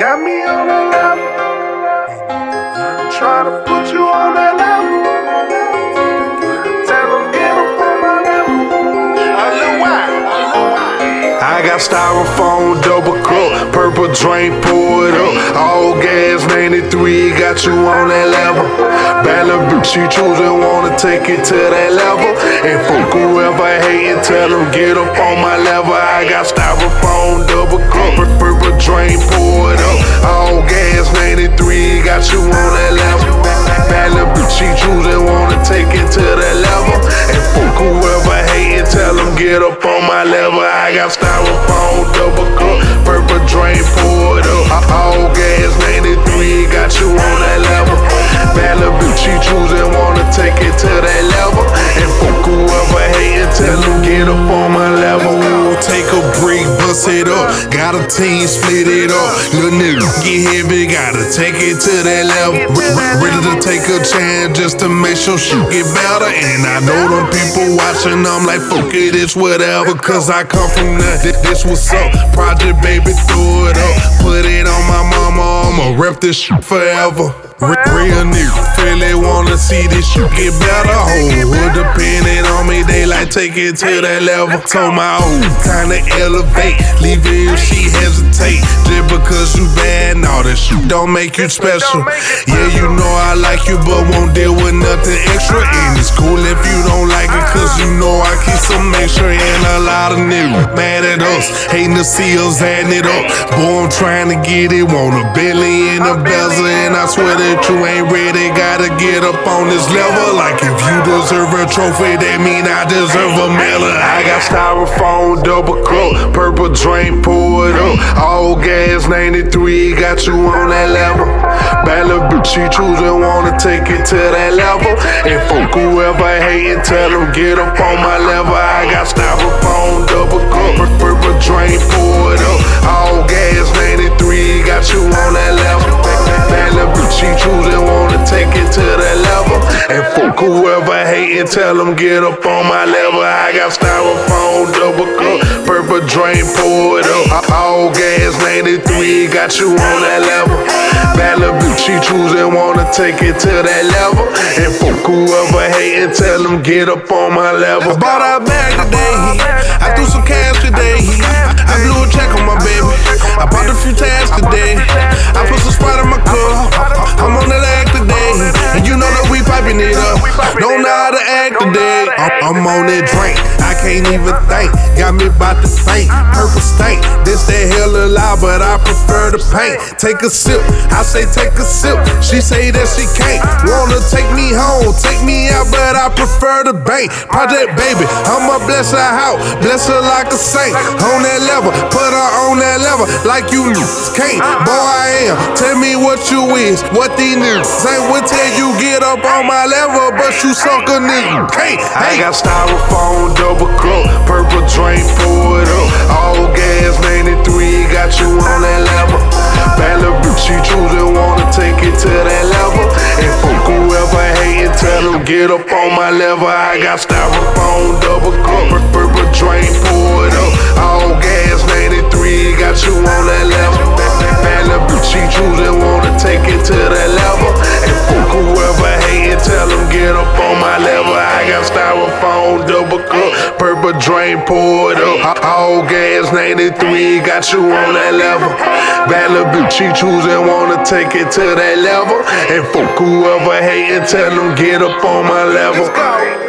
got me on that level. Try to put you on that level. Styrofoam double cup, purple drink, pour it up. All gas 93, got you on that level. Malibu, she choosing, wanna take it to that level. And fuck whoever hating, tell them get up on my level. I got styrofoam double cup, purple drink, pour it up. All get up on my level. I got styrofoam double cup, purple drain, pour it up. All gas 93, got you on that level. Malibu, she choosing, wanna take it to that level. And fuck whoever hating, tell them get up on my level. Take a bust it up. Got a team, split it up. Little nigga, get heavy, gotta take it to that level. Re- re- ready to take a chance just to make sure shit get better. And I know them people watching, I'm like, fuck it, it's whatever. Cause I come from nothing. This what's up. Project baby, throw it up. Put it on my mama, I'ma rep this shit forever. Re- Real nigga, really wanna see this shit get better. Whole hood depending on me, they like take it to that level. Told my old kinda elevate, leave it if she hesitate. Just because you bad, no, that shit don't make you special. Yeah, you know I like you, but won't deal with nothing extra. And it's cool if you don't like it, you know I keep some a lot of niggas mad at us, hating to see us adding it up. Boy, I'm trying to get it, want a billion a bezel, and I swear that you ain't ready. Gotta get up on this level. Like if you deserve a trophy, that mean I deserve a medal. Styrofoam double cup, purple drink, pour it up. All gas 93, got you on that level. Malibu, she choosing, wanna take it to that level. And fuck whoever hating, tell them get up on my level. I got styrofoam double cup, hating, tell them get up on my level. I got styrofoam double cup, purple drain, it up. All gas 93, got you on that level. Malibu, she choosing, wanna take it to that level. And fuck whoever hating, tell them get up on my level. I bought a bag today. I threw some cash today. I blew a check on my baby. I bought a few tags today. I put some Sprite in my cup. I'm on the leg today. And you know that we piping it up. I'm, on that drink. I can't even think. Got me about to faint. Purple stank. This that hell loud, but I prefer the paint. Take a sip. I say take a sip. She say that she can't. Wanna take me home, take me out, but I prefer the bank. Project baby, I'ma bless her out, bless her like a saint. On that level, put her on that level, like you can't. Boy, I am. Tell me what you is, what these niggas ain't. Will tell you get up on my level, but you suck a nigga can't. I Hey, got styrofoam double cup, purple drain, pour it up. All gas 93, got you on that level. Malibu, she choosing, wanna take it to that level. And fuck whoever hating, tell them get up on my level. I got styrofoam double cup, purple drain, pour it up. All gas styrofoam double cup, purple drain, pour it up. All gas 93, got you on that level. Malibu, she choosing, wanna take it to that level. And fuck whoever hating, tell them get up on my level.